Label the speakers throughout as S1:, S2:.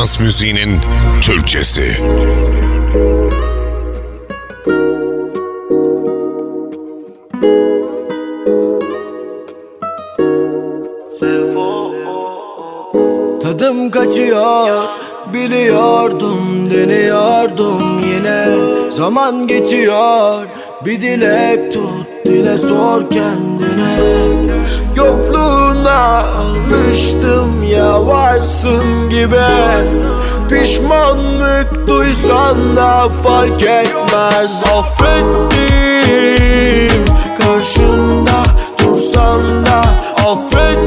S1: Dans müziğinin Türkçesi.
S2: Tadım kaçıyor Biliyordum deniyordum yine. Zaman geçiyor Bir dilek tut dile sor kendine. Yokluğuna alıştım ya varsın gibi. Pişmanlık duysan da fark etmez. Affettim. Karşında dursan da affettim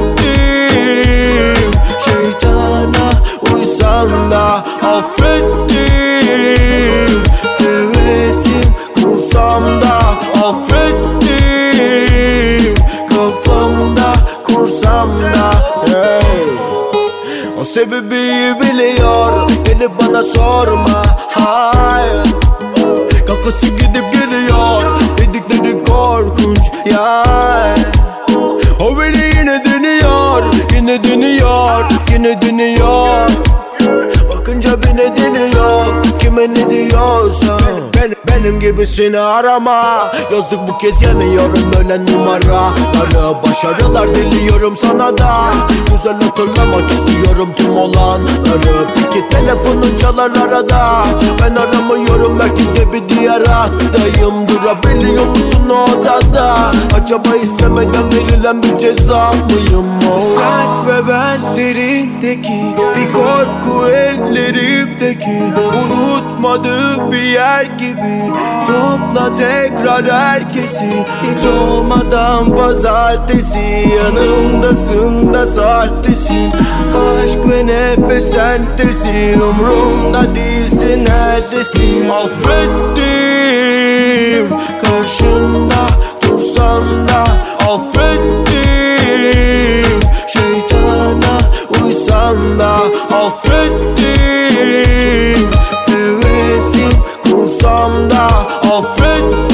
S2: sebebi biliyor Beni bana sorma. Hayır. Kafası gidip geliyor Dedikleri korkunç. Ya O beni yine deniyor Yine deniyor Yine deniyor. Bakınca beni deniyor Kime ne diyorsan ben, Benim gibisini arama. Yazık bu kez yemiyorum böyle numaraları Başarılar diliyorum sana da. Güzel hatırlamak istiyorum tüm olanları Peki telefonun çalar arada. Ben aramıyorum belki de bir diğer hattayım Durabiliyor musun o odada? Acaba istemeden verilen bir ceza mıyım? O Sen ve ben derindeki bir korku ellerimdeki Unutmadığı bir yer gibi Topla tekrar herkesi. Hiç olmadan pazartesi. Yanımdasın da sahtesin Aşk ve nefes sentezi Umrumda değilsin neredesin? Affettim. Karşında dursan da Affettim. Şeytana uysan da Affettim kursam da Affettim.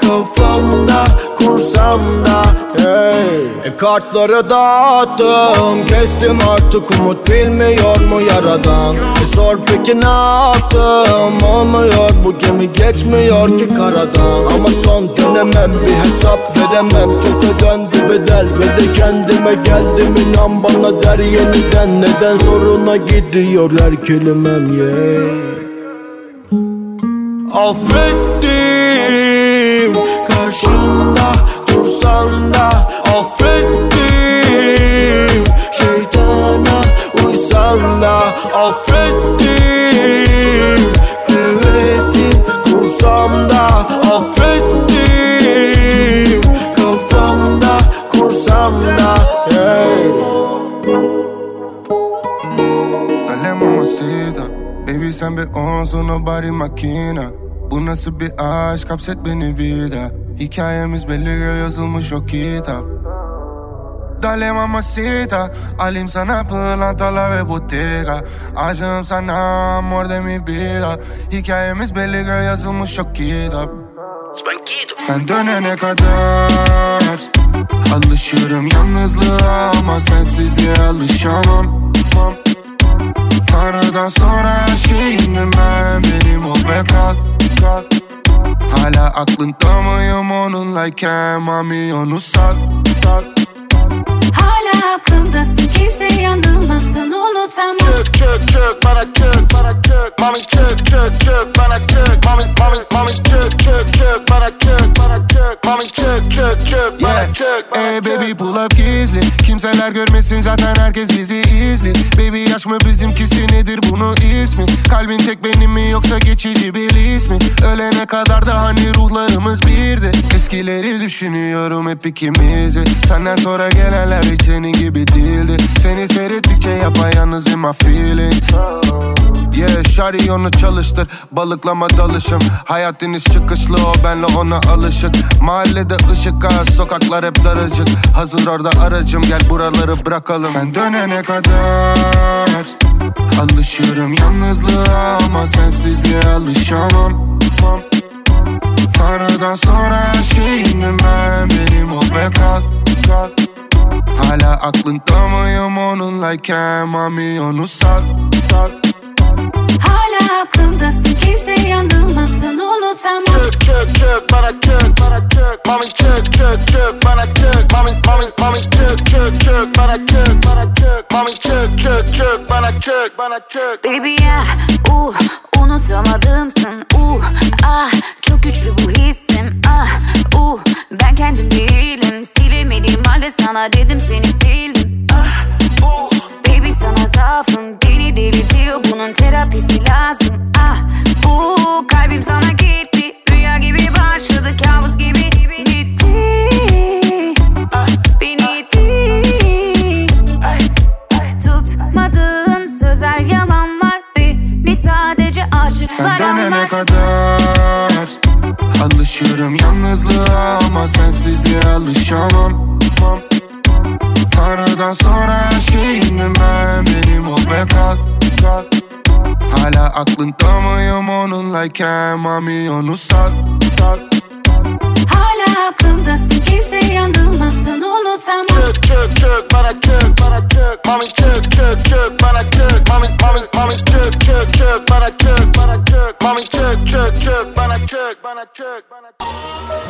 S2: Kafamda kursam da hey. E kartları dağıttım. Kestim artık umut bilmiyor mu yaradan? E sor peki ne yaptım? Olmuyor bu gemi geçmiyor ki karadan. Ama son dönemem bir hesap veremem. Çok ödendi bedel ve de kendime geldim. İnan bana der yeniden. Neden zoruna gidiyor her kelimem yeah. Affettim. Karşında dursan da affettim. Şeytana uysan da affettim. Hevesim kursam da affettim. Kafamda kursam da hey.
S3: Dale mamacita. Baby sen bir onsun o body makina Bu nasıl bir aşk? Hapset beni bir daha. Hikayemiz belli yazılmış o kitap. Dale mamacita Alayım sana pırlantalar ve bottega Acım sana amor de mi vida Hikayemiz belli yazılmış o kitap. Sen dönene kadar Alışırım yalnızlığa ama sensizliğe alışamam. Tanrı'dan sonra her şeyimdim ben Benim ol kal Hala aklında mıyım onunlayken Mami onu sat
S4: Hala aklımdasın kimse yanılmasın unutamam.
S5: Çök çök çök bana çök bana çök Mami çök çök çök bana çök Mami mami mami çök çök çök bana çök bana çök Mami çök çök çök bana
S3: Yeah.
S5: çök bana
S3: baby pull up gizli. Kimseler görmesin zaten herkes bizi izli. Baby yaş mı bizimkisi nedir bunu ismi? Kalbin tek benim mi yoksa geçici bir ismi Ölene kadar da hani ruhlarımız birdi. Eskileri düşünüyorum hep ikimizi. Senden sonra gelenler hiç senin gibi değildi. Seni seyrettikçe yapayalnız in my feeling. Yeah şari onu çalıştır Balıklama dalışım. Hayat deniz çıkışlı o benle ona alışık. Mahallede ışık az sokaklar hep daracık. Hazır orada aracım gel buraları bırakalım. Sen dönene kadar Alışıyorum yalnızlığa ama sensizliğe alışamam. Tanrıdan sonra her şeyimdim ben Benim ol ve Hala aklında mıyım onunlayken Mami onu sal
S4: Hala aklımdasın kimse yandırmasın unutamam.
S5: Çök çök çök bana çök bana çök Mami çök çök çök bana çök Mami mami mami çök çök çök bana çök bana çök Mami çök çök çök bana çök bana çök
S4: Baby ya uh, unutamadımsın sana dedim seni sildim ah, uh, baby sana zaafım. Beni delirtiyor. Bunun terapisi lazım. Ah uh, kalbim sana gitti. Rüya gibi başladı kabus gibi bitti. Ah, beni itti Tutmadığın sözler yalanlar Beni sadece
S3: Sen
S4: aşıklar
S3: dönene
S4: anlar
S3: kadar Alışıyorum yalnızlığa ama sensizliğe alışamam Tanrıdan sonra her şeyimdim ben Benim ol ve kal Hala aklında mıyım onunlayken Mami onu sal
S4: Hala aklımdasın kimse yandırmasın unutamam
S5: Çök çök çök bana çök bana çök Mami çök çök çök bana çök Mami mami mami çök çök çök bana çök bana çök Mami çök çök çök bana çök bana çök bana çök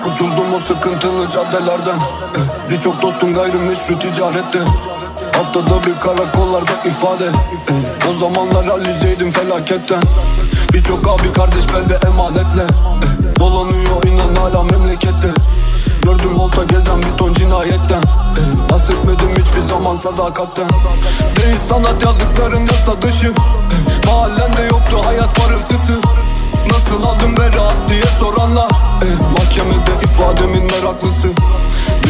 S6: Kurtuldum o sıkıntılı caddelerden. Eh, Birçok dostum gayrimeşru ticarette. Haftada bir karakollarda ifade. Eh, O zamanlar halliceydim felaketten. Birçok abi kardeş belde emanetle. Eh, Dolanıyor inan hala memlekette Gördüm volta gezen bir ton cinayetten. Eh, Bahsetmedim hiçbir zaman sadakatten. Değil sanat yazdıkların yasa dışı. Eh, Mahallemde yoktu hayat parıltısı. Nasıl aldım ve rahat diye soranlar. Eh, Mahkemede ifademin meraklısı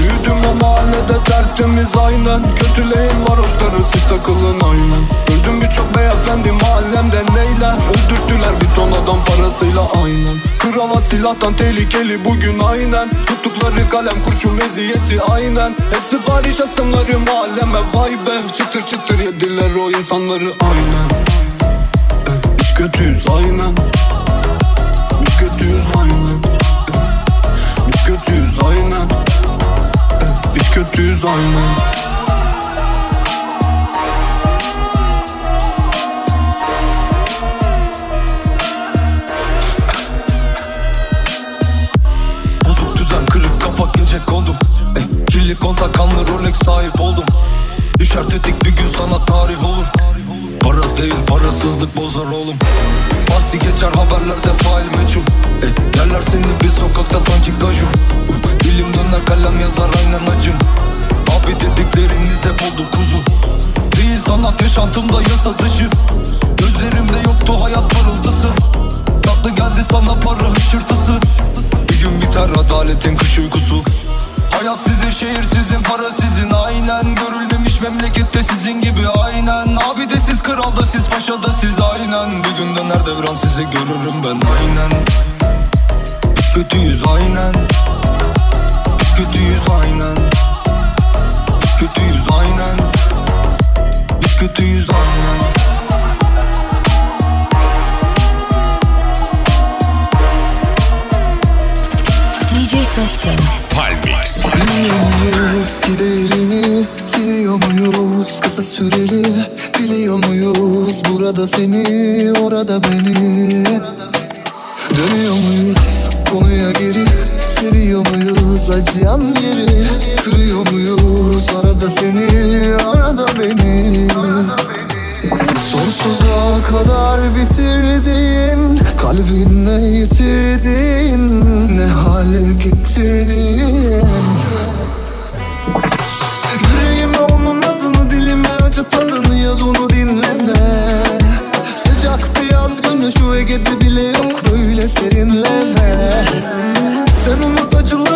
S6: Büyüdüm o mahallede tertemiz aynen. Kötüleyin var hoşları siz takılın aynen. Öldüm birçok beyefendi mahallemde neyler? Öldürttüler bir ton adam parasıyla aynen. Kravat silahtan tehlikeli bugün aynen. Tuttukları kalem kurşun meziyeti aynen. Hepsi barış asımları mahalleme vay be. Çıtır çıtır yediler o insanları aynen. Eh, Biz kötüyüz aynen aynen Bozuk düzen kırık kafa gece kondum. Eh, Kirli kontak kanlı Rolex sahip oldum. Düşer tetik bir gün sana tarih olur. Para değil parasızlık bozar oğlum. Bahsi geçer haberlerde fail meçhul. Eh, Yerler seni bir sokakta sanki gaju. Uh, Dilim döner kalem yazar aynen acım Abi dedikleriniz hep oldu kuzu. Değil sanat yaşantımda yasa dışı. Gözlerimde yoktu hayat parıltısı. Tatlı geldi sana para hışırtısı. Bir gün biter adaletin kış uykusu. Hayat sizin şehir sizin para sizin. Aynen Görülmemiş memlekette sizin gibi. Aynen. Abi de siz kral da siz paşa da siz. Aynen. Bir gün döner devran sizi görürüm ben. Aynen. Biz kötüyüz aynen. Biz kötüyüz aynen Biz kötüyüz aynen. Biz kötüyüz aynen.
S7: DJ Festin.
S1: Palmix.
S8: Biliyoruz giderini Siliyor muyuz kısa süreli? Biliyor muyuz burada seni orada beni? Dönüyor muyuz konuya geri Seviyor muyuz acıyan yeri Arada seni, arada beni. Sonsuza kadar bitirdiğin Kalbinle yitirdiğin Ne hale getirdiğin Yüreğime onun adını dilime acı tadını yaz onu dinleme. Sıcak biraz gönlü şu Ege'de bile yok böyle serinleme. Sen unut acıları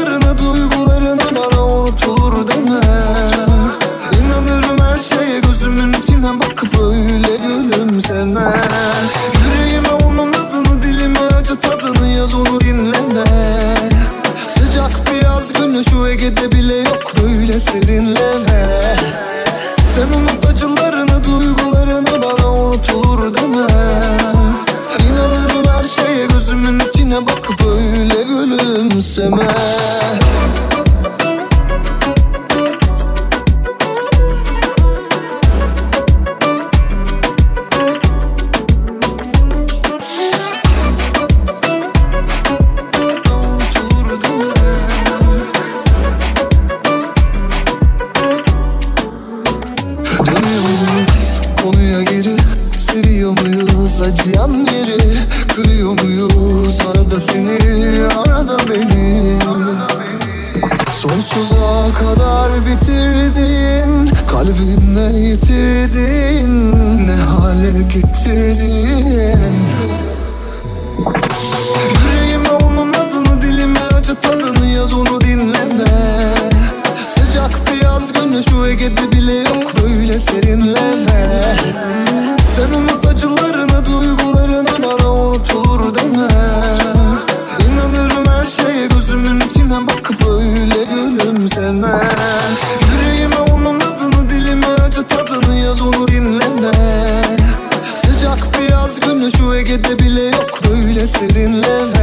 S8: senle Sen unut acılarını duygularını bana unutulur deme. İnanırım her şeye gözümün içine bakıp öyle gülümseme. Yüreğime onun adını dilime acı tadını yaz onu dinleme. Sıcak bir yaz günü şu Ege'de bile yok böyle serinleme.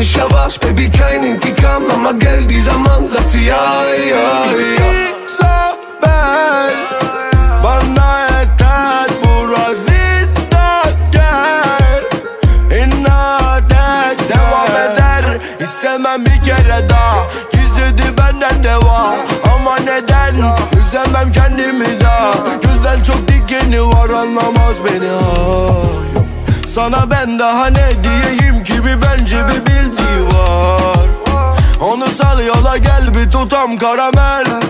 S9: nicht erwartet, Baby, kein Intikam Mama, Geld, dieser Mann sagt ja, ja, ja
S2: Isabel, bana yeter burası gel. İnat et, devam eder İstemem bir kere daha. Gizledi benden deva Ama neden, üzemem kendimi daha Güzel çok dikeni var anlamaz beni. Ay. Sana ben daha ne
S8: getirdin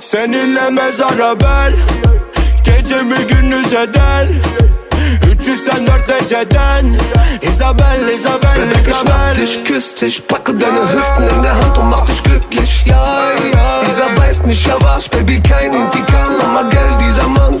S10: Seninle mezara bel Gecemi gündüz eder 304 dereceden Isabel, Isabel, Isabel
S9: Ich küss dich, packe deine Hüften in der Hand und mach dich glücklich, ja, ja Dieser weiß nicht, ja was, Baby, kein Indikam Aber Geld, dieser Mann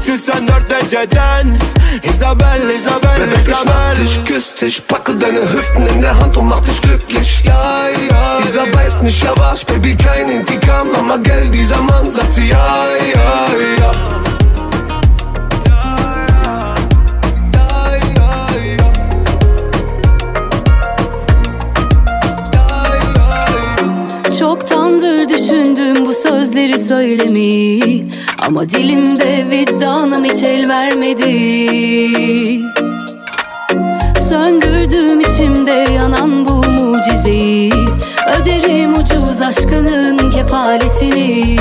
S10: 304 dereceden Isabel, Isabel,
S9: Baby, Isabel Ich küss dich, packe deine Hüften in der Hand und mach dich glücklich, ja, ja Dieser weiß nicht, ja was, Baby, kein Indikam Mama, Geld, dieser Mann sagt sie, ja, ja, ja
S11: bu sözleri söylemeyi Ama dilimde vicdanım hiç el vermedi. Söndürdüm içimde yanan bu mucizeyi. Öderim ucuz aşkının kefaletini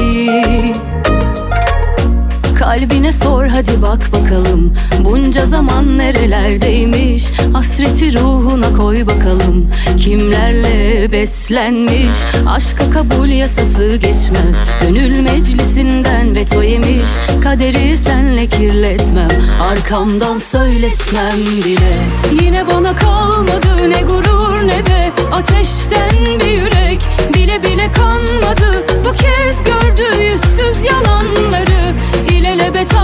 S11: Kalbine sor hadi bak bakalım. Bunca zaman nerelerdeymiş? Hasreti ruhuna koy bakalım. Kimlerle beslenmiş? Aşka kabul yasası geçmez. Gönül meclisinden veto yemiş. Kaderi senle kirletmem. Arkamdan söyletmem bile. Yine bana kalmadı ne gurur ne de Ateşten bir yürek. Bile bile kanmadı. Bu kez gördü yüzsüz yalanları İlelebet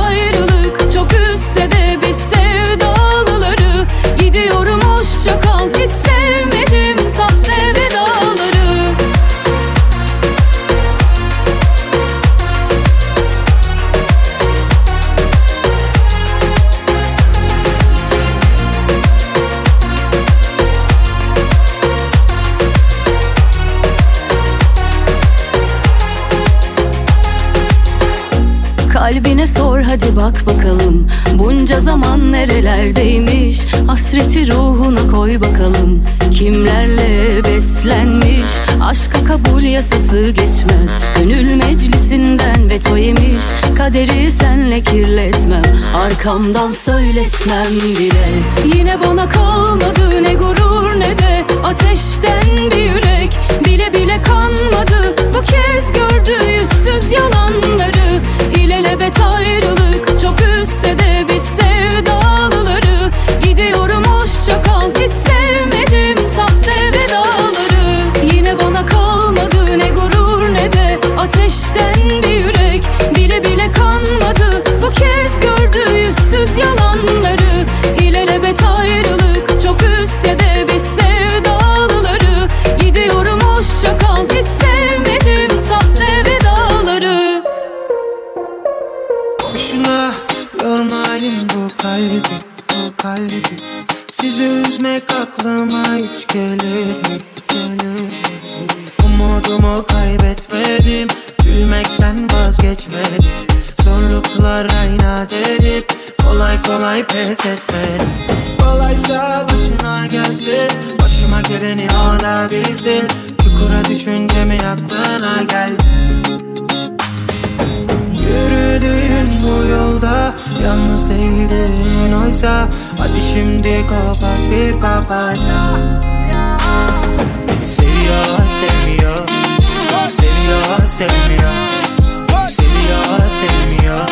S11: yasası geçmez. Gönül meclisinden veto yemiş. Kaderi senle kirletmem. Arkamdan söyletmem bile. Yine bana kalmadı ne gurur ne de Ateşten bir yürek. Bile bile kanmadı Bu kez gördü yüzsüz yalanları. İlelebet ayrılık
S12: başıma geleni hala bilsin Çukura düşünce mi aklına geldi? Yürüdüğün bu yolda Yalnız değildin oysa Hadi şimdi kopak bir papatya. Beni seviyor, sevmiyor. Seviyor, sevmiyor. Seviyor, sevmiyor.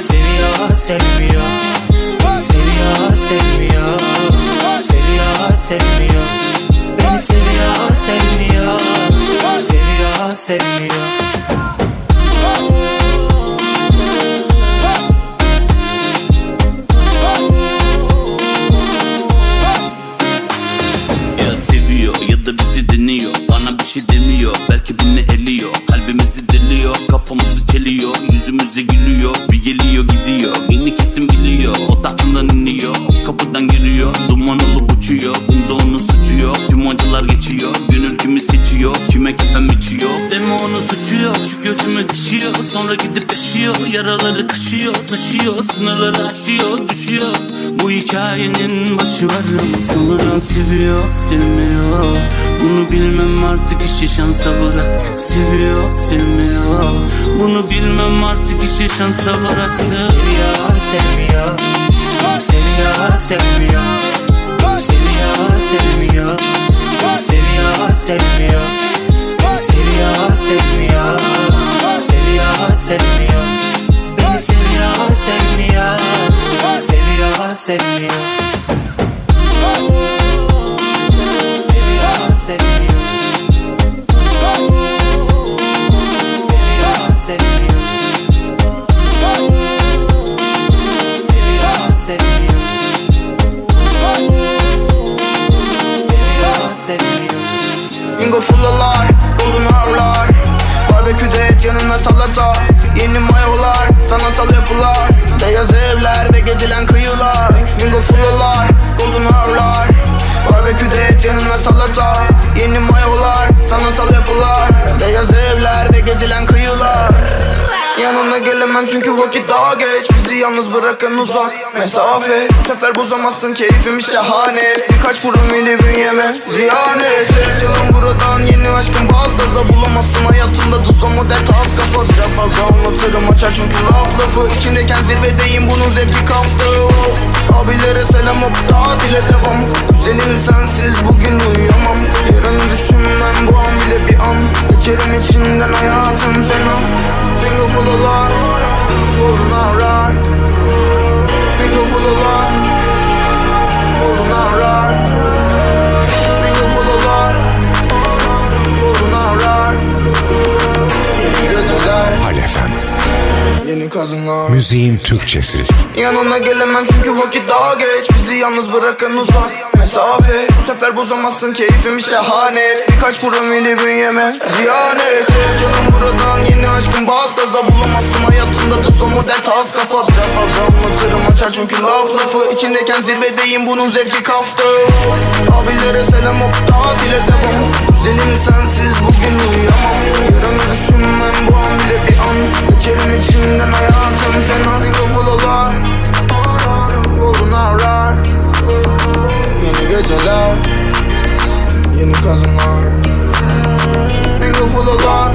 S12: Seviyor, sevmiyor. Seviyor, sevmiyor Seviyor, sevmiyor. Beni seviyor, sevmiyor. Seviyor, sevmiyor.
S13: Ya seviyor ya da bizi deniyor Bana bir şey demiyor belki beni eliyor. Kalbimizi deliyor kafamızı çeliyor. Yüzümüze gülüyor bir geliyor gidiyor. Beni kesin biliyor o tahtından iniyor. Kapıdan giriyor duman olup uçuyor Bunda onun suçu yok. Tüm acılar geçiyor Gönül kimi seçiyor kime kefem içiyor Deme onun suçu yok şu gözümü dişiyor Sonra gidip yaşıyor yaraları kaşıyor Taşıyor sınırları aşıyor düşüyor. Bu hikayenin başı var ama sonradan seviyor sevmiyor. Bunu bilmem artık işi şansa bıraktık. Seviyor sevmiyor. Bunu bilmem artık işi şansa bıraktık.
S12: Seviyor, sevmiyor Seviyor, sevmiyor Seviyor, sevmiyor. Seviyor, sevmiyor. Seviyor, sevmiyor Seviyor, sevmiyor. Beni seviyor, sevmiyor. Seviyor, sevmiyor
S14: Gelemem çünkü vakit daha geç. Bizi yalnız bırakın uzak mesafe. Bu sefer bozamazsın keyfim şahane. Birkaç promili bünyeme ziyan et Canım buradan yeni aşkım baz gaza Bulamazsın. Hayatımda tuz o model tas kafa. Biraz fazla anlatırım açar çünkü laf lafı. İçindeyken zirvedeyim bunun zevki kaptı Abilere selam hop tatile devam. Güzelim sensiz bugün uyuyamam. Yarın düşünmem bu an bile bir an. Geçerim içinden hayatım fena single for the Lord, holding on right. Yeni kadınlar.
S15: Müziğin Türkçesi.
S14: Yanına gelemem çünkü vakit daha geç. Bizi yalnız bırakın uzak mesafe. Bu sefer bozamazsın keyfim şahane. Birkaç promili bünyeme ziyan et. Canım buradan yeni aşkım baz gaza Bulamazsın. Hayatımda da son model tas kafa. Biraz fazla anlatırım açar çünkü laf lafı. İçindeyken zirvedeyim bunun zevki kaftı. Abilere selam hop tatile devam Güzelim sensiz bugün uyuyamam. Yarını düşünmem bu an bile bir an. Geçerim içinden hayatım
S16: fena bir kafalılar Koluna arar. Yeni geceler Yeni kadınlar. Bir kafalılar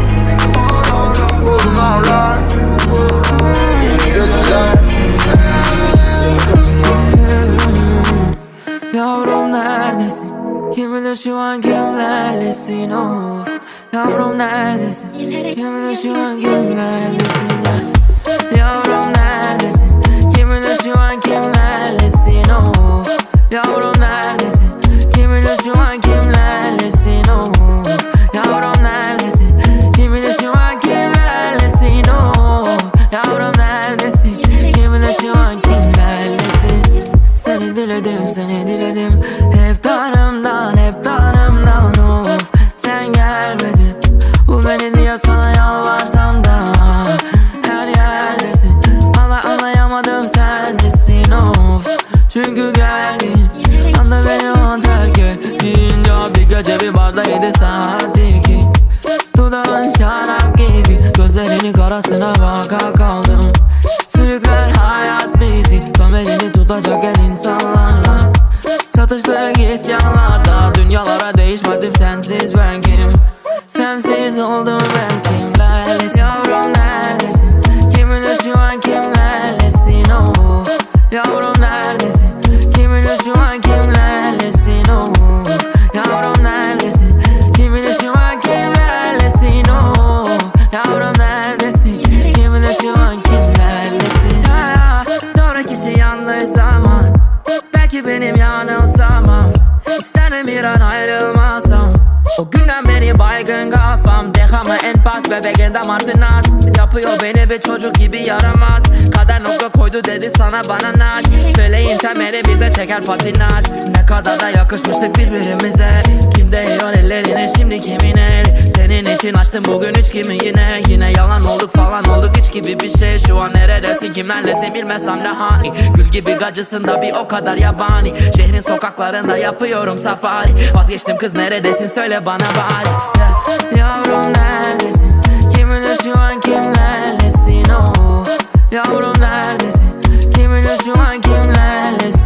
S16: Kimle şu an kimlerlesin? Of Yavrum neredesin? Kimle şu an kimlerlesin? Ya Yavrum neredesin? Kimle şu an kimlerlesin? Of Yavrum bir çocuk gibi yaramaz. Kader nokta koydu dedi sana bana naş. Feleğin temeli bize çeker patinaj. Ne kadar da yakışmıştık birbirimize. Kim değiyor ellerine şimdi kimin el? Senin için açtım bugün üç kimi yine. Yine yalan olduk falan olduk hiç gibi bir şey. Şu an neredesin kimlerlesin bilmesem daha iyi Gül gibi gacısın da bir o kadar yabani. Şehrin sokaklarında yapıyorum safari. Vazgeçtim kız neredesin söyle bana bari. Ya- Yavrum neredesin? Kiminle şu an kimlerlesin Yavrum neredesin? Kiminle şu an kimlerlesin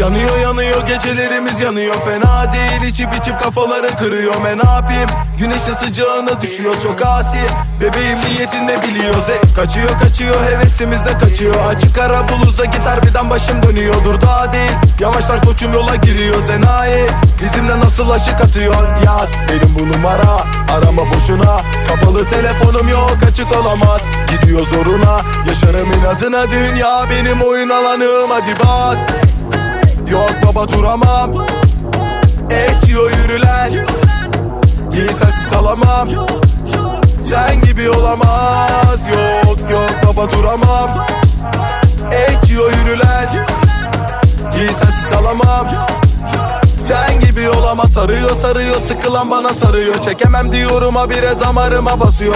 S10: Yanıyor yanıyor gecelerimiz yanıyor. Fena değil içip içip kafaları kırıyor. Ben ne yapayım? Güneşin sıcağına düşüyor çok asi. Bebeğim niyetin ne biliyoruz hep Kaçıyor kaçıyor hevesimiz de kaçıyor. Açık ara buluza gitar birden başım dönüyor. Dur daha değil yavaştan koçum yola giriyor. Zenayi bizimle nasıl aşık atıyor? Yaz benim bu numara arama boşuna. Kapalı telefonum yok açık olamaz. Gidiyor zoruna yaşarım inadına. Dünya benim oyun alanım. Hadi bas Yok baba duramam. Eşiyor yürülen sensiz kalamam. Sen gibi olamaz. Yok yok baba duramam. Eşiyor yürülen İyi sensiz kalamam sen gibi olamaz sarıyor sarıyor sıkılan bana sarıyor. Çekemem diyorum habire damarıma basıyor.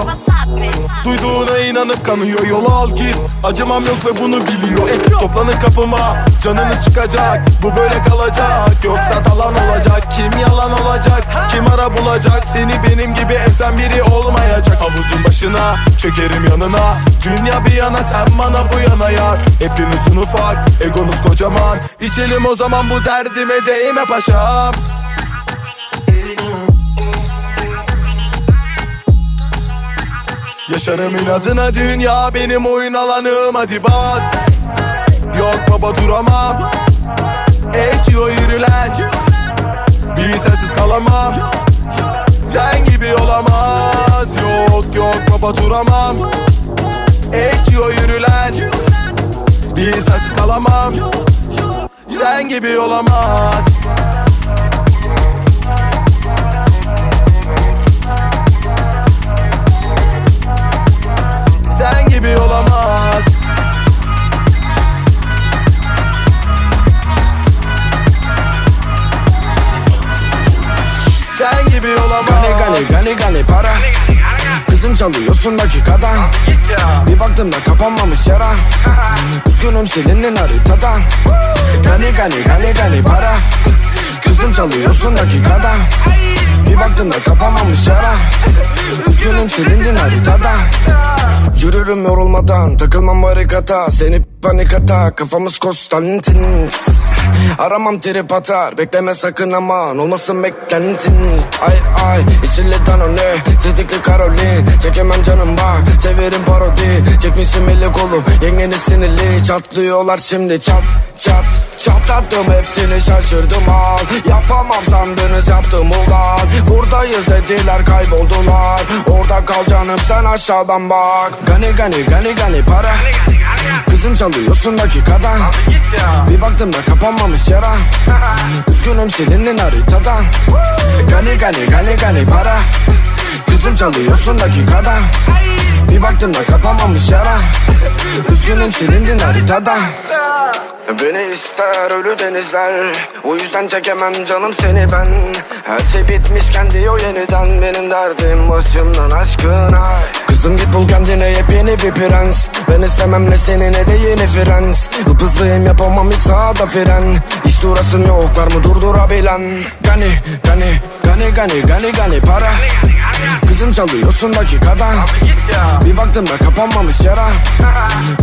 S10: Duyduğuna inanıp kanıyor. Yolu al git Acımam yok ve bunu biliyor. E, Toplanın kapıma canınız çıkacak. Bu böyle kalacak. Yoksa talan olacak. Kim yalan olacak? Kim ara bulacak? Seni benim gibi ezen biri olmayacak. Havuzun başına çökerim yanına. Dünya bir yana sen bana bu yana yar. Hepimizin ufak egonuz kocaman. İçelim o zaman bu derdime değme paşam Yaşarım inadına dünya benim oyun alanım. Hadi bas. Yok baba duramam. Eşiyor yürülen. Bir sensiz kalamam. Sen gibi olamaz. Yok yok baba duramam. Eşiyor yürülen. Bir sensiz kalamam. Sen gibi olamaz gibi olamaz. Sen gibi olamaz.
S17: Gani gani gani gani para. Kızım çalıyorsun dakikadan Bir baktım da kapanmamış yara. Üzgünüm silindin haritadan Gani gani gani gani para. Kızım çalıyorsun dakikadan Bir Bir baktım da kapanmamış yara. Üzgünüm silindin haritada Yürürüm yorulmadan takılmam barikata Seni panik ata kafamız Konstantin. Aramam trip atar bekleme sakın aman. Olmasın beklentin. Ay ay yeşilli danone sedikli karolin Çekemem canım bak. Severim parodi Çekmişim eli kolum yengeni sinirli Çatlıyorlar şimdi. Çat çat Çatlattım hepsini şaşırdım al. Yapamam sandınız yaptım ulan Buradayız dediler kayboldular. Orada kal canım sen aşağıdan bak Gani gani gani gani para. Kızım çalıyorsun dakikada. Bir baktım da kapanmamış yara. Üzgünüm silindin haritadan Gani gani gani gani para. Kızım çalıyorsun dakikada Bir baktım da kapanmamış yara. Üzgünüm silindin haritada. Beni ister ölü denizler O yüzden çekemem canım seni ben. Her şey bitmişken diyor yeniden Benim derdim başımdan aşkına. Kızım git bul kendine yepyeni bir prens. Ben istemem ne seni ne de yeni frens Hıpızlıyım yapamam hiç sağda fren. Hiç durasın yok var mı durdurabilen? Gani gani gani gani gani gani para. Kızım çalıyorsun dakikada. Bir baktım da kapanmamış yara.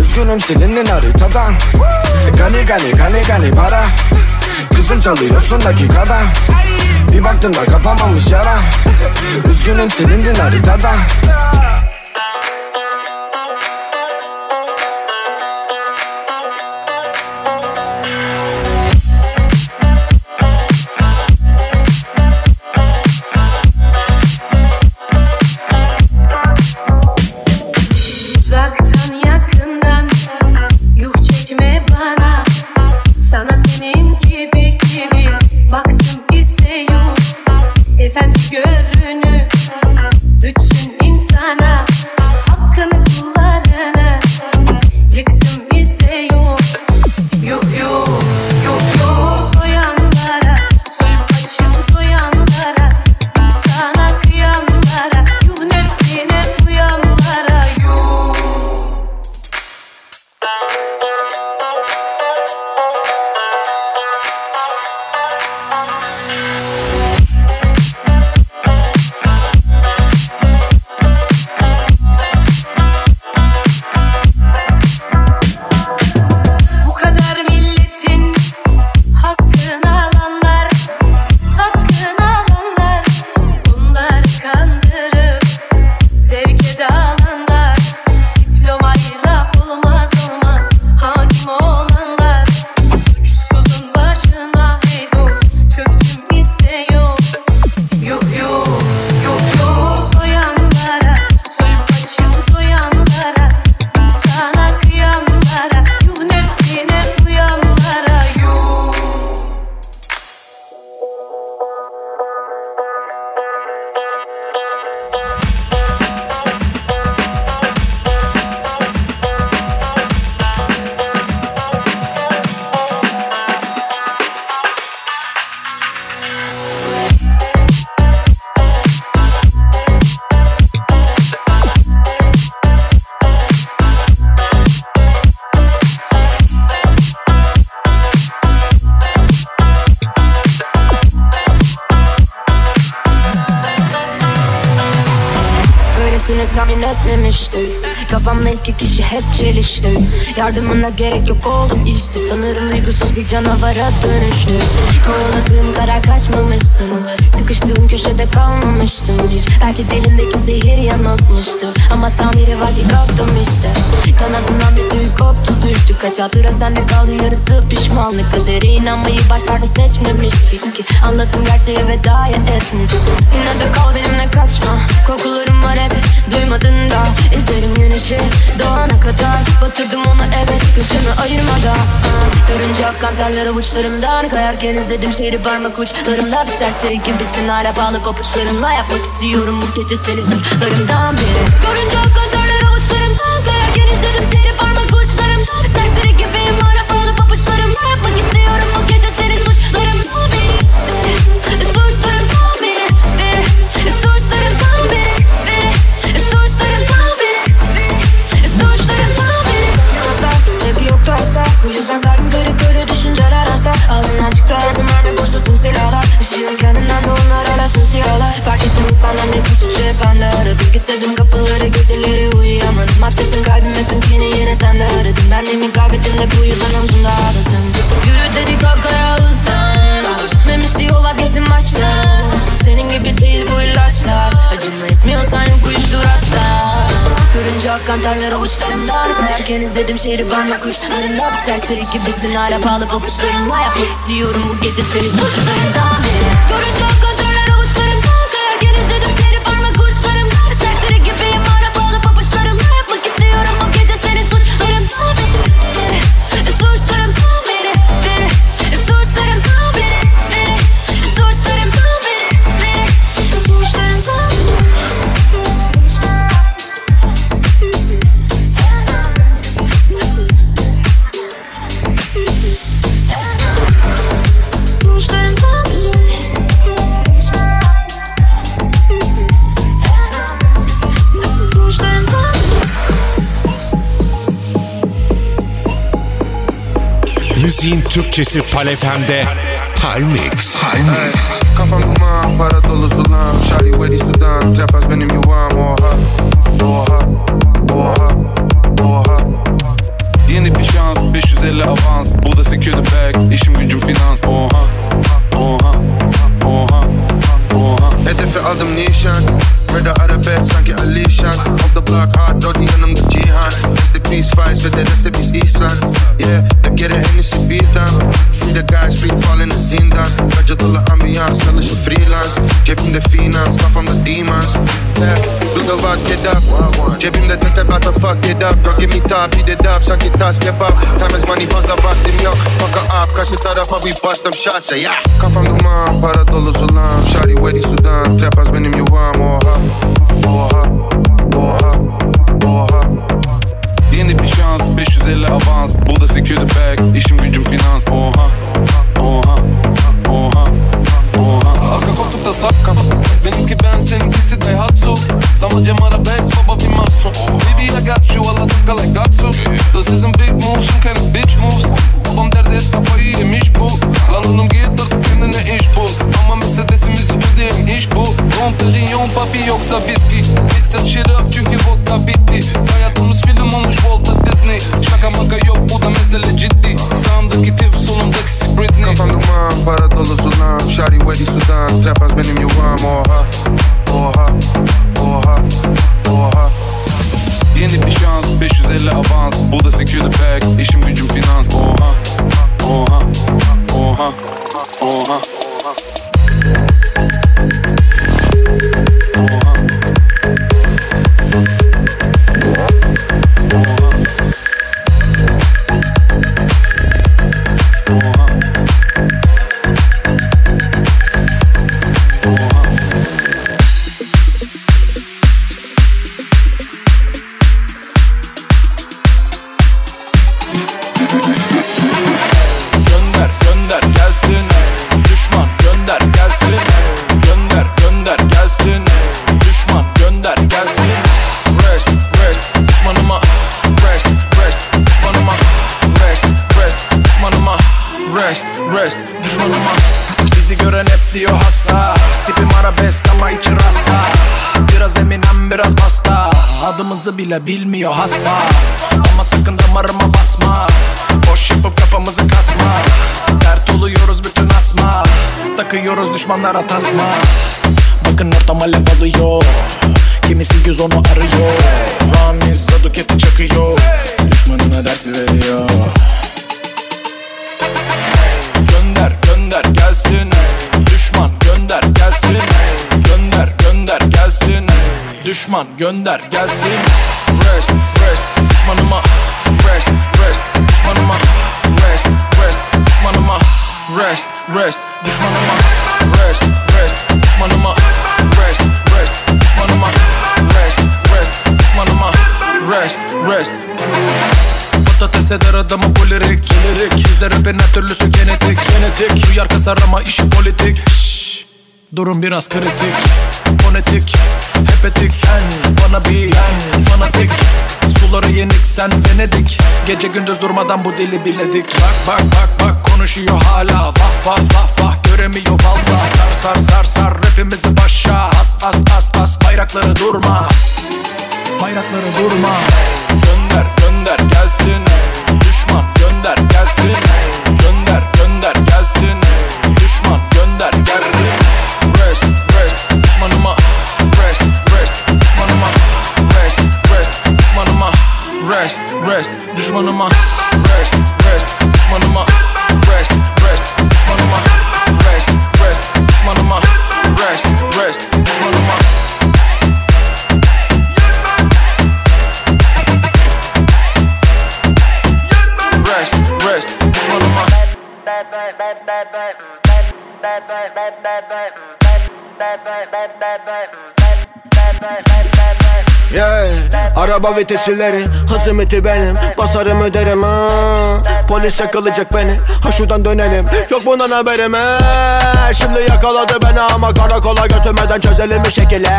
S17: Üzgünüm silindin haritadan Gani gani gani gani para. Kızım çalıyorsun dakikada. Bir baktım da kapanmamış yara. Üzgünüm silindin haritada
S18: Efendi görünür bütün insana
S19: Yardımına hatıra sende kaldı yarısı pişmanlık. Kadere inanmayı başlarda seçmemiştik ki. Anladım gerçeğe vedaya etmişsin Yine de kal benimle kaçma. Korkularım var hep duymadın da. İzlerim güneşi doğana kadar. Batırdım onu evet gözümü ayırmadan. Görünce akan terler avuçlarımdan Kayarken izledim şehri parmak uçlarımda Bir serseri gibisin. Hala bağlı papuçlarımla Yapmak istiyorum. Bu gece seni suçlarımdan biri Görünce akan çıktı her bir mermi boşluklu silahlar Işığın kendinden de onlar hala simsiyahlar Kilitledim kapıları geceleri uyuyamadım. Hapsettim kalbime tüm kini yine sende aradım Benliğimi kaybettim de bu yüzden omzumda ağladım. Yürü dedi kalk ayağa ıslan Bitmemiş diyor vazgeçtim baştan. Senin gibi değil bu ilaçlar. Acıma etmiyorsan yok uyuştur asla Görünce akan terler avuçlarımdan Dönerken izledim şehri ben yokuşlarında Bir serseri gibisin hala bağlı papuçlarınla Yapmak istiyorum bu gece seni suçlarından Görünce akan
S1: Müziğin Türkçesi Palefem'de Palmix.
S3: Hey, Kafam duman, para dolu sulam. Şari Wedi Sudan, trapaz benim yuvam Oha, oha, oha, oha
S20: Yeni bir şans 550 avans. Bu da secure the bag İşim gücüm finans. Oha Oha Oha Oha
S3: Hedefe aldım nişan. Murder arabesk sanki Alişan Off the block hard Dodi yanımda Cihan. Rest in peace fights ve de rest in peace İhsan Yeah, de geri Hennessy birden Free the guys free fall in the zindan Gece dolu ambiyans çalışır freelance. Cebimde finans kafamda demons. Yeah, do the vaz get up. Cebimde ne step out the fuck it up. Girl give me top beat it up sanki tas kebap Time is money fazla vaktim yok Fuck her up karşı tarafa we bust them shots say yeah Kafam duman para dolu sulam Şari Wedi Sudan? Trapaz benim yuvam oha Oha
S20: 550 avans Bu da secure the bag. İşim gücüm finans. Oha Oha Oha Oha. Arka koltukta sak kafa Benimki ben seninkisi Daihatsu Samacım arabesk baba bir mahsun Baby I got you alla tıka like Gatsu This isn't big moves some kind of bitch moves. Babam derdi et kafayı yemiş bu. Lan oğlum git artık kendine iş bul. Ama Mercedes'imizi ödeyen iş bu. Don Perignon papi yoksa viski. Mix that shit up çünkü vodka bitti. Hayatımız film olmuş Walter mesele ciddi. Sağımdaki Tiff solumdaki Britney.
S3: Kafam duman para dolu sulam Şari Wedi Sudan. Trapaz benim yuvam oha. Oha Oha Oha.
S20: Yeni bir şans 550 avans. Bu da secure the bag İşim gücüm finans. Oha Oha Oha Oha Gönder gönder gelsin. Rest rest. Düşmanıma. Rest rest. Düşmanıma. Rest rest. Düşmanıma. Rest rest. Düşmanıma. Rest rest. Düşmanıma. Rest rest. Düşmanıma. Rest rest. Düşmanıma. Rest rest. Patates eder adamı polirik Lirik Bizde rapin her türlüsü genetik. Genetik. Duyar kasar ama işi politik. Şşş, Durum biraz kritik. Fonetik sen denedik Gece gündüz durmadan bu dili biledik. Bak bak bak bak konuşuyor hala. Vah vah vah vah göre göremiyor valla Sar sar sar sar rapimizi başa. As as as as bayrakları durma. Bayrakları durma. Gönder gönder gelsin. Düşman gönder gelsin. Gönder gönder Rest rest düşmanıma Rest rest düşmanıma Rest rest düşmanıma Rest rest düşmanıma Rest rest düşmanıma Rest rest düşmanıma
S2: Yeah, araba vitesileri Hızımeti benim Basarım öderim ha. Polis yakalayacak beni Ha şuradan dönelim Yok bundan haberim he. Şimdi yakaladı beni ama karakola götürmeden çözelim bir şekilde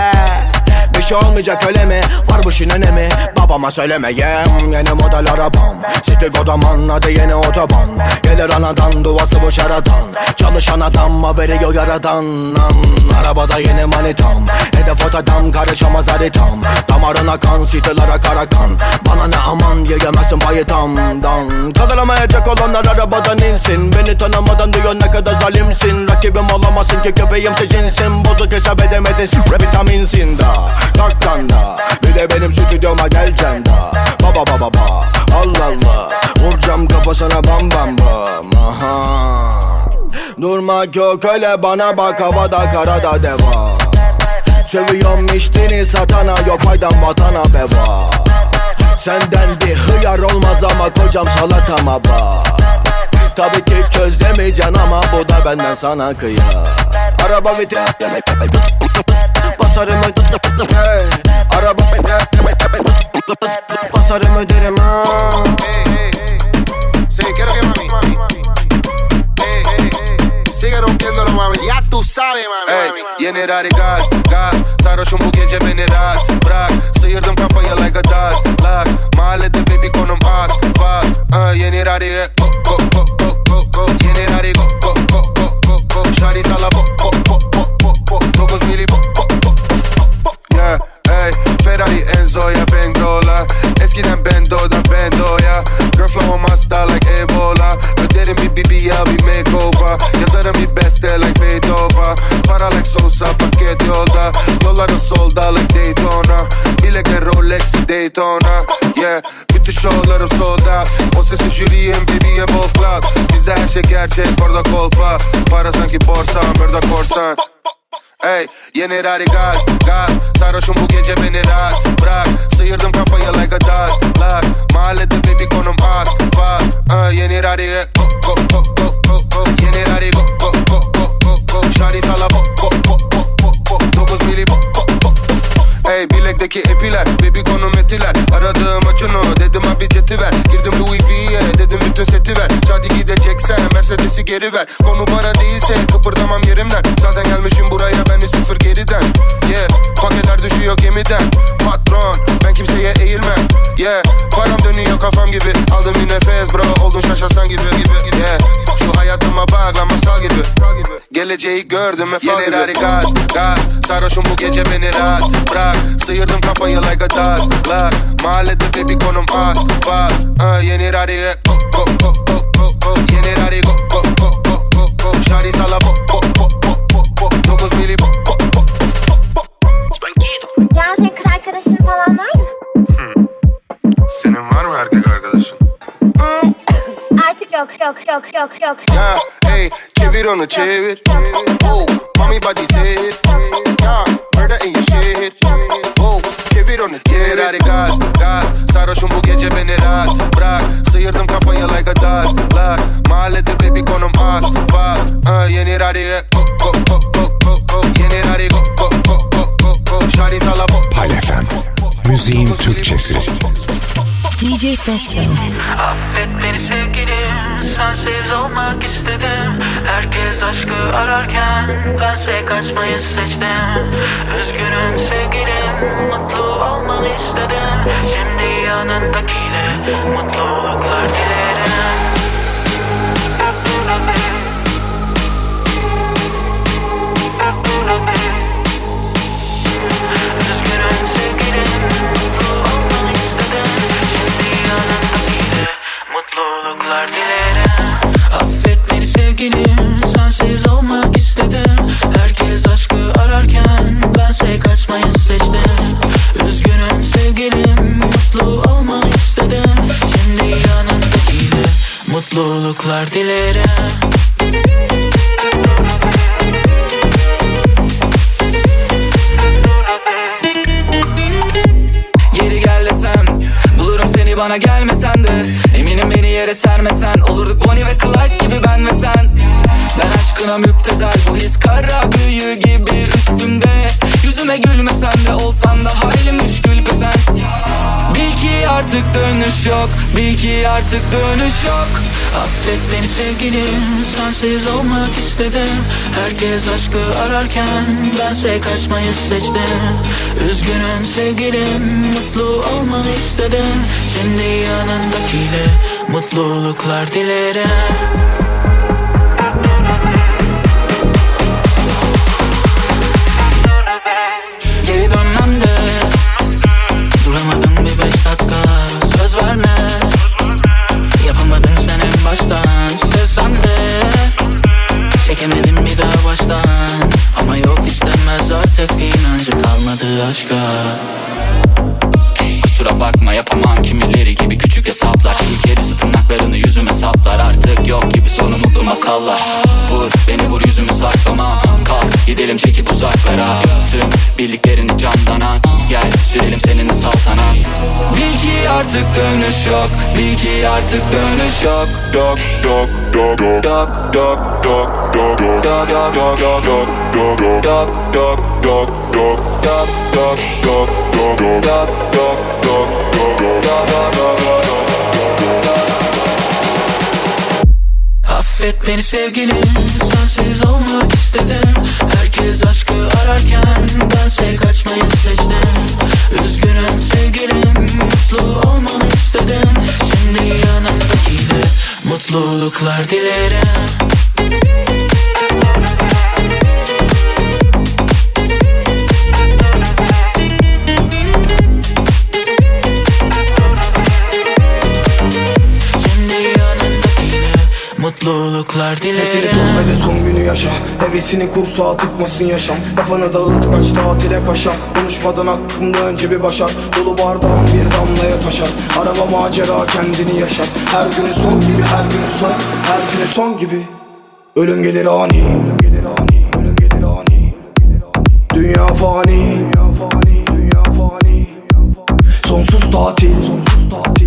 S2: bir şey olmayacak öyle mi? Var bu işin önemi. Babama söylemeyem Yeni model arabam. City Godaman adı yeni otoban. Gelir anadan duvası bu şaradan Çalışan adam haberi yok yaradan. An, Arabada yeni manitam. Hedef otadan karışamaz haritam. Damarına kan sitelere kara kan Bana ne aman yiyemezsin payı tamdan Kaldıramayacak olanlar arabadan insin. Beni tanımadan diyor ne kadar zalimsin. Rakibim olamazsın ki köpeğimse cinsin Bozuk hesap edemedin. Vitaminsin da Taktan da Bir de benim stüdyoma geleceksin da Baba baba baba Allah Allah. Vuracağım kafasına bam bam bam. Aha. Durmak yok öyle bana bak havada karada deva. Seviyorum içtiğini satana yok faydan vatana beva. Senden bir hıyar olmaz ama kocam salatama bak Tabii ki çözlemeyeceksin ama bu da benden sana kıyar. Araba viti Basarım öderim hey. Araba Basarım öderim ha.
S5: Sí, quiero que mami. Ey. Sigue rompiéndolo, mami. Ya tú sabes, mami.
S3: Ey,
S5: mami.
S3: yeni rari gaz, gaz Sarhoşum bu gece beni rahat bırak Sıyırdım kafayı like a dash Lock, mahallede baby konum az Fuck, uh, yeni rari go, go, go, go, go, go Yeni rari go, go, go, go, go, go Şari sala Eskiden Bendo'dan Bendo'ya Girl flow'um hasta like Ebola. Öderim bir BBL bir makeover. Yazarım bir beste like Beethoven. Para like Sosa paket yolda. Yolları solda like Daytona. Bilekler Rolex Daytona. Yeah bütün şovlarım solda. O sesi jüriyim baby'ye bol Bizde her şey gerçek orada kolpa. Para sanki borsa murda korsan Ey, generare gaz, gaz. Sară și un buchet ce venerat, brag Să ierdăm ca făie like a dash, lag Mai ale de baby con om as, fac uh, Generare e go, go, go, go, go, go. Generare go, go, go, go, go, go. Shari sala go, go, go, go, go. bo Două go, go, go. bo, Ey bilekteki epiler baby konum etiler Aradığım açını dedim abi jeti ver. Girdim Louis V'ye dedim bütün seti ver. Şadi gideceksen Mercedes'i geri ver. Konu para değilse kıpırdamam yerimden. Zaten gelmişim buraya beni sıfır geriden. Yeah paketler düşüyor gemiden Geleceği gördüm ve fal gibi Yeni gaz gaz Sarhoşum bu gece beni rahat bırak. Sıyırdım kafayı like a dash Lock mahallede baby konum az Fuck uh, yeni rari go go go go go go Yeni rari go go go go go go. Şari sala bo bo bo bo bo bo. Dokuz mili bo bo bo
S21: Ya senin kız arkadaşın falan var mı?
S3: Senin var mı erkek arkadaşın?
S21: Ee, artık yok yok yok yok yok.
S3: Ya hey çevir onu çevir. Oh mommy body sit Ya murder in your shit. Oh çevir onu çevir. Hadi gaz gaz Sarhoşum bu gece beni rahat bırak. Sıyırdım kafayı like a dash. Lock. Mahallede baby konum az Fuck. Uh, yeni rari go go go go go go. Yeni rari go go go go go go. Şari sala bo
S1: Palefem. Müziğin Türkçesi.
S7: DJ Festo.
S22: Affet beni sevgilim Sensiz olmak istedim. Herkes aşkı ararken Bense kaçmayı seçtim. Üzgünüm sevgilim Mutlu olmanı istedim. Şimdi yanındakiyle Mutluluklar dilerim sevgilim Sensiz olmak istedim. Herkes aşkı ararken Bense kaçmayı seçtim. Üzgünüm sevgilim Mutlu olmanı istedim. Şimdi yanında değilim Mutluluklar dilerim.
S23: Geri gel desem Bulurum seni bana gelmesen de yere sermesen Olurduk Bonnie ve Clyde gibi ben ve sen. Ben aşkına müptezel Bu his kara büyü gibi üstümde. Yüzüme gülmesen de olsan da Hayli müşkül pesent Bil ki artık dönüş yok Bil ki artık dönüş yok
S22: Affet beni sevgilim Sensiz olmak istedim. Herkes aşkı ararken Bense kaçmayı seçtim. Üzgünüm sevgilim Mutlu olmanı istedim. Şimdi yanındakiyle Mutluluklar dilerim
S23: masallar Vur beni vur yüzümü saklamam Kalk gidelim çekip uzaklara Tüm bildiklerini camdan at Gel sürelim seninle saltanat Bil ki artık dönüş yok Bil ki artık dönüş yok Yok yok yok yok Yok yok yok yok yok Yok yok yok yok yok yok yok Yok yok yok yok Yok yok yok yok yok Yok yok yok yok
S22: Affet beni sevgilim. Sensiz olmak istedim. Herkes aşkı ararken Bense kaçmayı seçtim. Üzgünüm sevgilim Mutlu olmanı istedim. Şimdi yanımdakiyle Mutluluklar dilerim Dilerim
S24: tut ve de son günü yaşa. Hevesini kursağa tıkmasın yaşam. Kafanı dağıt kaç tatile kaşa. Konuşmadan hakkımda önce bir başar Dolu bardağın bir damlaya taşar Araba macera kendini yaşar Her günü son gibi her günü son. Her günü son gibi. Ölüm gelir ani. Ölüm gelir ani. Ölüm gelir ani. Dünya fani. Dünya fani. Dünya fani. Sonsuz tatil. Sonsuz tatil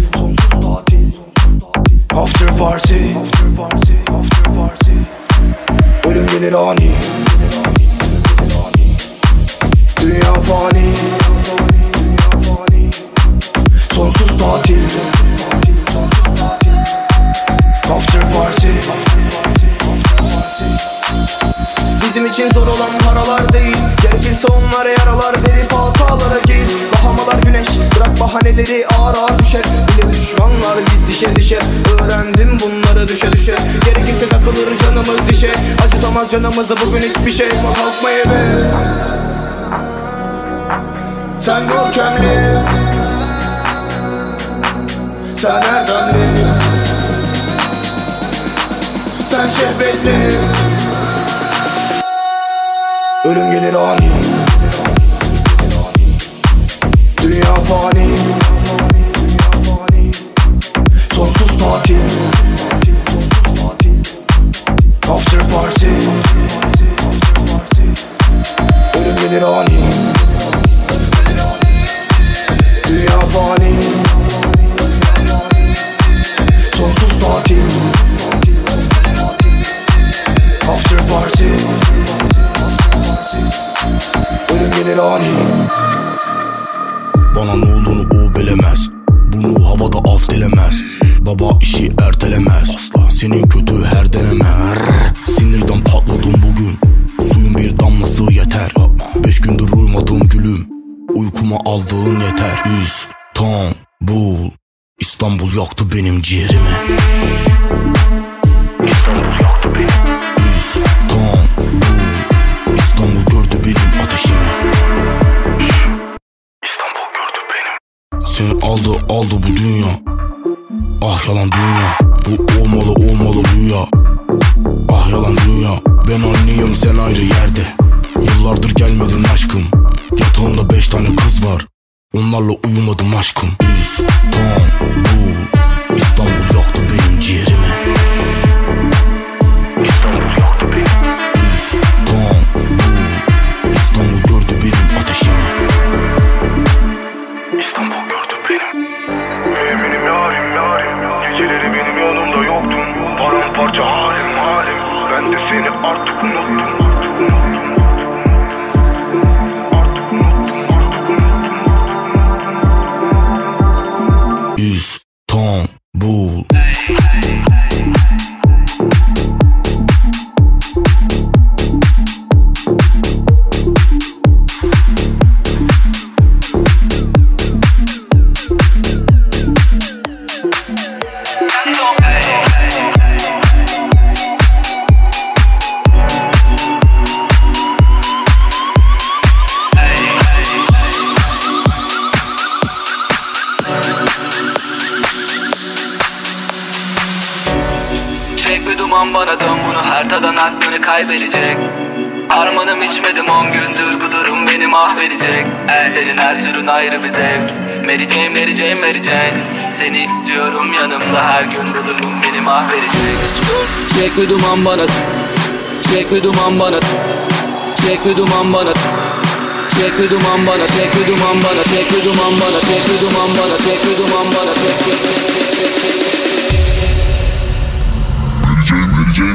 S24: After party. After party. After party. Ölüm gelir ani. Dünya fani. Sonsuz tatil. After party Bizim için zor olan paralar değil. Gerekirse onlara yaralar verip hatalara gir. Bahamalar güneş bırak bahaneleri ağır ağır düşer. Bile düşmanlar biz dişe dişe. Öğrendim bunları düşe düşe Gerekirse takılır canımız dişe. Acıtamaz canımızı bugün hiçbir şey Kalkmayı be. Sen görkemli. Sen erdemli. Sen şehvetli Ölüm gelir ani. Dünya fani. Sonsuz tatil. After party. Ölüm gelir ani
S25: Senin kötü her deneme. Sinirden patladım bugün. Suyun bir damlası yeter. Beş gündür uyumadım gülüm. Uykuma aldığın yeter. İstanbul. İstanbul yaktı benim ciğerimi. İstanbul İstanbul. Gördü benim ateşimi. Seni aldı aldı bu dünya Ah yalan dünya Bu olmalı olmalı rüya. Ah yalan dünya Ben aynıyım sen ayrı yerde. Yıllardır gelmedin aşkım Yatağımda beş tane kız var. Onlarla uyumadım aşkım. İstanbul İstanbul yaktı benim ciğerimi parça halim halim. Ben de seni artık
S26: kaybedecek. Harmanım içmedim on gündür bu durum beni mahvedecek. Senin her türün ayrı bir zevk. Mary Jane, Mary Jane, Mary Jane Seni istiyorum yanımda her gün bu durum beni mahvedecek. Çek bir duman bana Çek bir duman bana. Çek bir duman bana Çek bir duman bana, çek bir duman bana, çek bir duman bana, çek bir duman bana, çek bir duman bana, çek çek çek çek çek çek çek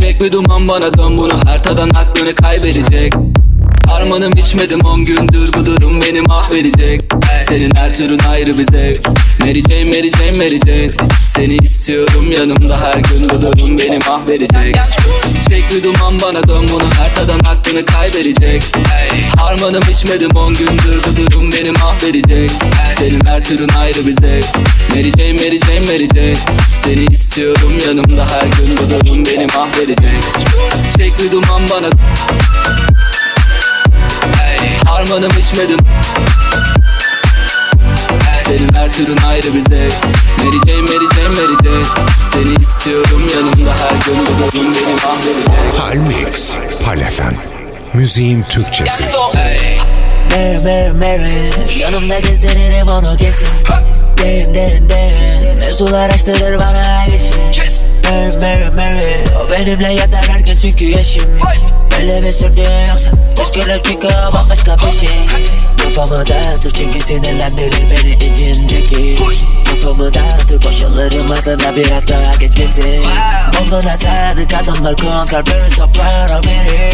S26: Çek bir duman bana dön bunu her tadan aklını kaybedecek. Harmanım içmedim on gündür bu durum beni mahvedecek Senin her türün ayrı bir zevk. Mary Jane, Mary Jane, Mary Jane Seni istiyorum yanımda her gün bu durum beni mahvedecek. Çek duman bana dön bunu her tadan aklını kaybedecek. Harmanım içmedim on gündür bu durum beni mahvedecek. Senin her türün ayrı bir zevk. Mary Jane, Mary Jane, Mary Jane Seni istiyorum yanımda her gün bu durum beni mahvedecek. Çek duman bana Harmanım içmedim Senin her türün ayrı bir zevk Mary Jane, Mary Jane, Mary Jane Seni istiyorum yanımda her gün bu durum beni mahvedecek
S15: Palmix, Palefem. Müziğin Türkçesi.
S23: Mary Mary Mary. Yanımda gezdiririm onu kesin. Derin derin derin. Mevzular açtırır bana işi. Mary Mary Mary. O benimle yatar her gün çünkü yaşım. Böyle bir sürdü yoksa. Eskiler çünkü o bambaşka bir şey Kafamı dağıtır çünkü sinirlendirir beni içindeki. Kafamı dağıtır boşalırım aslında biraz daha geçmesin. Onlara sadık adamlar konkar biri soprano biri.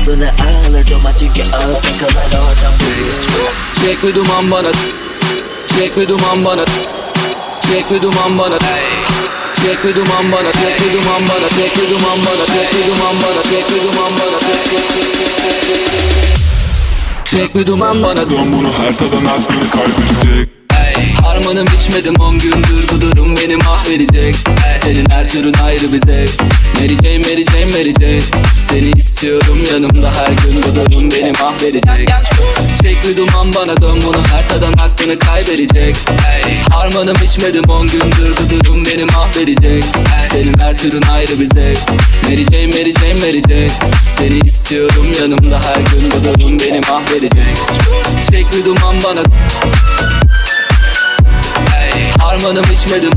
S23: Aklını alır duman çünkü o takılar oradan biri.
S26: Çek bir duman bana. Çek bir duman bana. Çek bir duman bana. Çek bir duman bana, çek bir duman bana, çek bir duman bana, çek bir duman bana, çek bir duman bana, çek çek çek çek çek bir duman bana
S25: Dön bunu her tadan aklını kaybedecek
S26: Harmanım içmedim on gündür bu durum beni mahvedecek. Senin her türün ayrı bir zevk. Mary Jane, Mary Jane, Mary Jane Seni istiyorum yanımda her gün bu durum beni mahvedecek. Çek bir duman bana dön bunu her tadan aklını kaybedecek. Harmanım içmedim on gündür bu durum beni mahvedecek. Senin her türün ayrı bir zevk. Mary Jane, Mary Jane, Mary Jane Seni istiyorum yanımda her gün bu durum beni mahvedecek. Çek bir duman bana Harmanım içmedim.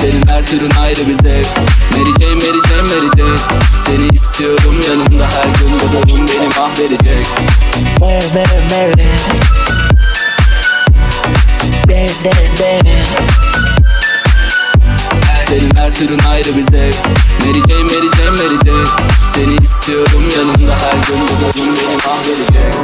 S26: Senin her türün ayrı bir zevk Mary Jane, Mary Jane, Mary Jane Seni istiyorum yanımda her gün Bu durum beni mahvedecek.
S23: Mary Mary Mary Derin derin derin
S26: Senin her türün ayrı bir zevk Mary Jane, Mary Jane, Mary Jane Seni istiyorum yanımda her gün Bu durum beni mahvedecek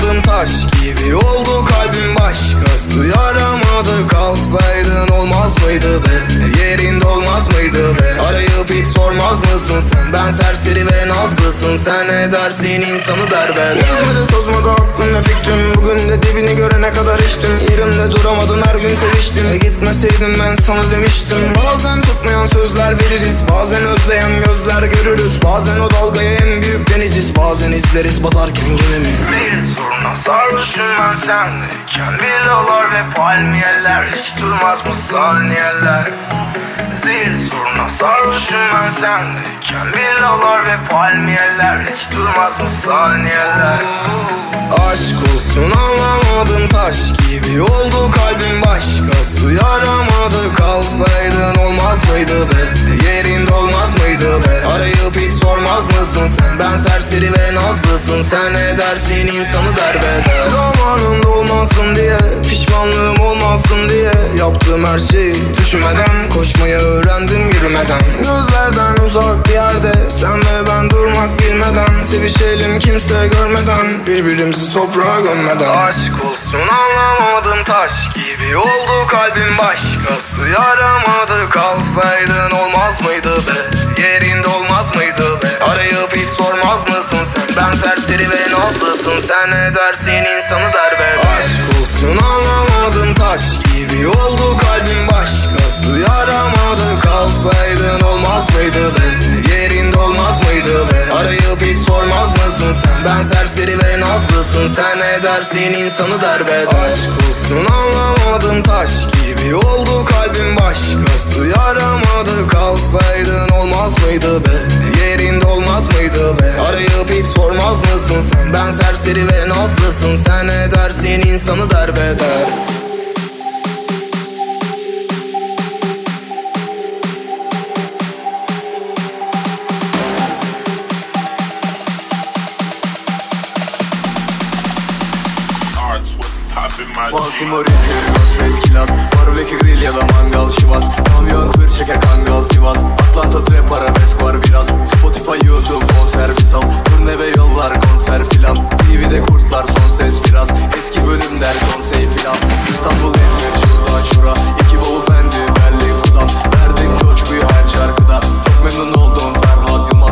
S14: anlamadım taş gibi oldu kalbim. Başkası yaramadı. Kalsaydın olmaz mıydı be? Yerinde olmaz mıydı be? Arayıp hiç sormaz mısın sen? Ben serseri ve nazlısın. Sen ne dersin? İnsanı derbeder. Gezmedi tozmadı aklım ve fikrim. Bugün de dibini görene kadar içtim. Yerimde duramadın her gün seviştim. E Gitmeseydim ben sana demiştim. Bazen tutmayan sözler veririz Bazen özleyen gözler görürüz. Bazen o dalgaya en büyük deniziz Bazen izleriz batarken gemimiz
S27: Değil soruna sarhoşum ben sendeyken Villalar ve palmiyeler. Hiç durmaz mı saniyeler Zil soruna. Sarhoşum ben sendeyken Villalar ve palmiyeler. Hiç durmaz mı saniyeler?
S14: Aşk olsun anlamadım taş gibi oldu kalbim başkası. Yaramadı Kalsaydın olmaz mıydı be? Yerinde olmaz mıydı be? Arayıp hiç sormaz mısın sen? Ben serseri ve nazlısın. Sen ne dersin? İnsanı derbeder Zamanında olmasın diye Pişmanlığım olmasın diye Yaptığım her şeyi düşünmeden Koşmayı öğrendim yürümeden. Gözlerden uzak bir yerde Sen ve ben durmak bilmeden. Sevişelim kimse görmeden Birbirimizi toprağa gömmeden. Aşk olsun anlamadım taş gibi Oldu kalbim. Başkası yaramadı Kalsaydın olmaz mıydı be? Yerinde olmaz Ben serseri ve nazlısın Sen ne dersin? İnsanı derbeder Aşk olsun anlamadım taş gibi Oldu kalbim. Başkası yaramadı Kalsaydın olmaz mıydı be? Yerinde olmaz mıydı be? Arayıp hiç sormaz mısın sen? Ben serseri ve nazlısın Sen ne dersin? İnsanı derbeder Aşk olsun anlamadım mısın sen? Ben serseri ve nazlısın Sen ne dersin? İnsanı derbeder
S10: Baltimore, İzmir, Ghostface, Kilas Barbekü grill ya da mangal şivas? Kamyon, tır, çeker, kangal, Sivas Atlanta, trap, arabesk var biraz. Spotify, YouTube, konser, al. Turne ve yollar, konser plan. TV'de kurtlar, son ses biraz. Eski bölümler, konsey filan İstanbul, İzmir, şuradan şura. İki bolu fendi, Berlin, Kudam. Verdim coşkuyu her şarkıda. Çok memnun oldum Ferhat Yılmaz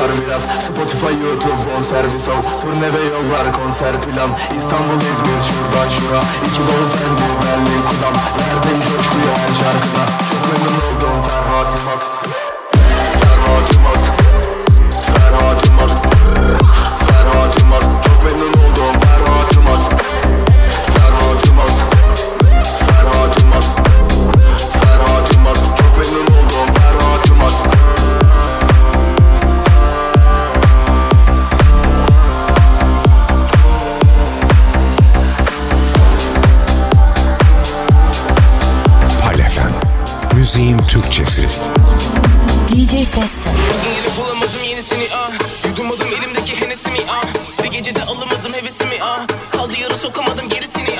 S10: var biraz. Spotify YouTube bon servis al. Turne ve yollar konser plan. İstanbul İzmir şuradan şura. İki bol fendi Berlin Kudam. Verdim coşkuyu her şarkıda. Çok memnun oldum Ferhat Yılmaz
S1: Türkçesi.
S7: DJ Festo.
S28: Bugün yine bulamadım yenisini ah Yudumladım elimdeki henesimi ah Bir gecede alamadım hevesimi ah Kaldı yarı sokamadım gerisini ah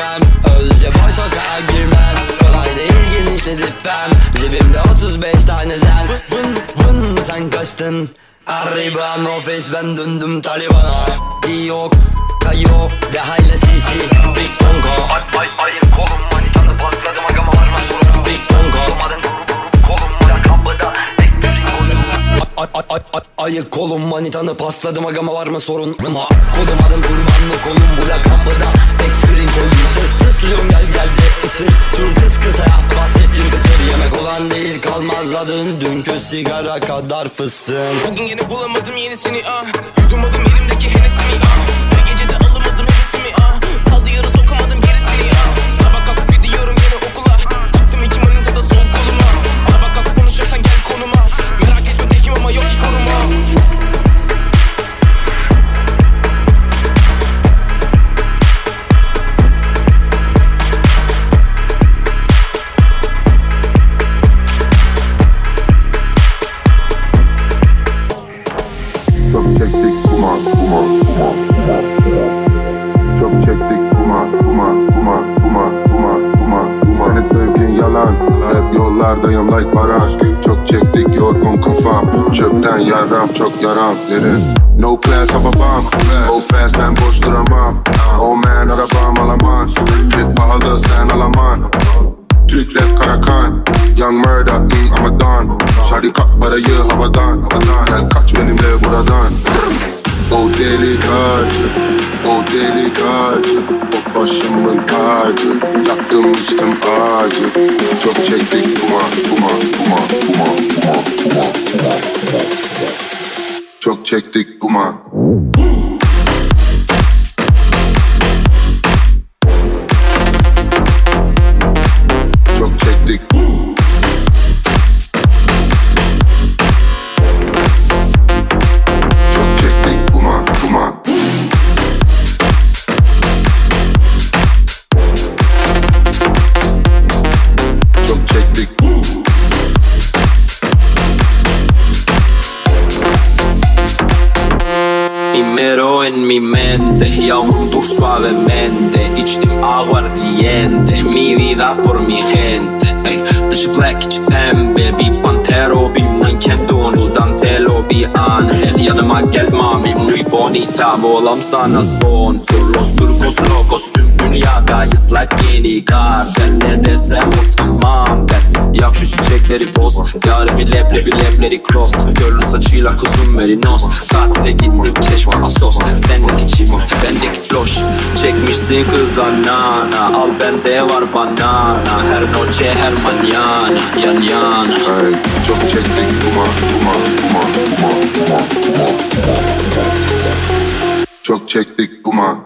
S29: içmem Özce boy sokağa girmem. Kolay değil genişle zifem Cebimde 35 tane zen. Vın vın sen kaçtın. Arriba no face ben döndüm Taliban'a. Yok kayo de hayla sisi. Big Tonka Ay ay ayın kolum manitanı patladım agama varma sorun Big Tonka Olmadın kolum bırak kapıda Ay ay ay ay ayık kolum manitanı pasladım agama var mı sorun. Kodum adım kurbanlı kolum bu lakabıda Beklerin koyun tıs tıslıyorsun gel gel de ısır. Dur kız kısa bahsettim kısır Yemek olan değil. Kalmaz adın Dünkü sigara kadar fısın.
S28: Bugün yine bulamadım yenisini ah
S3: Çöpten yaram çok yaram derin No class babam Go fast ben boş duramam. Oh man arabam alamam. Sürekli pahalı sen alaman Türk rap karakan. Young murder mm, I'm a Şadi kalk parayı havadan. Gel kaç benimle buradan O deli gacı O deli gacı O başımın tacı Yaktım içtim acı Çok çektik duman duman duman duman duman duman duman Çok çektik duman
S30: Primero en mi mente, yavrum dur suavemente İçtim aguardiente, mi vida por mi gente. Ey, Dışı black içi pembe, bir pantero Bir manken donu dantelo, bir angel Yanıma gel mami, muy bonita. Olam sana sponsor, los turcos locos Tüm dünyadayız like yeni kartel Ne desem o tamam der. Yak şu çiçekleri boz. Yarimi leblebi lebleri cross. Görlü saçıyla kuzum merinos Tatile gittim çeşme asos. Sendeki çift bendeki floş. Çekmişsin kıza nana Al bende var banana. Her noche her mañana. Yan yana.
S3: Ay, Çok çektik duman Çok çektik duman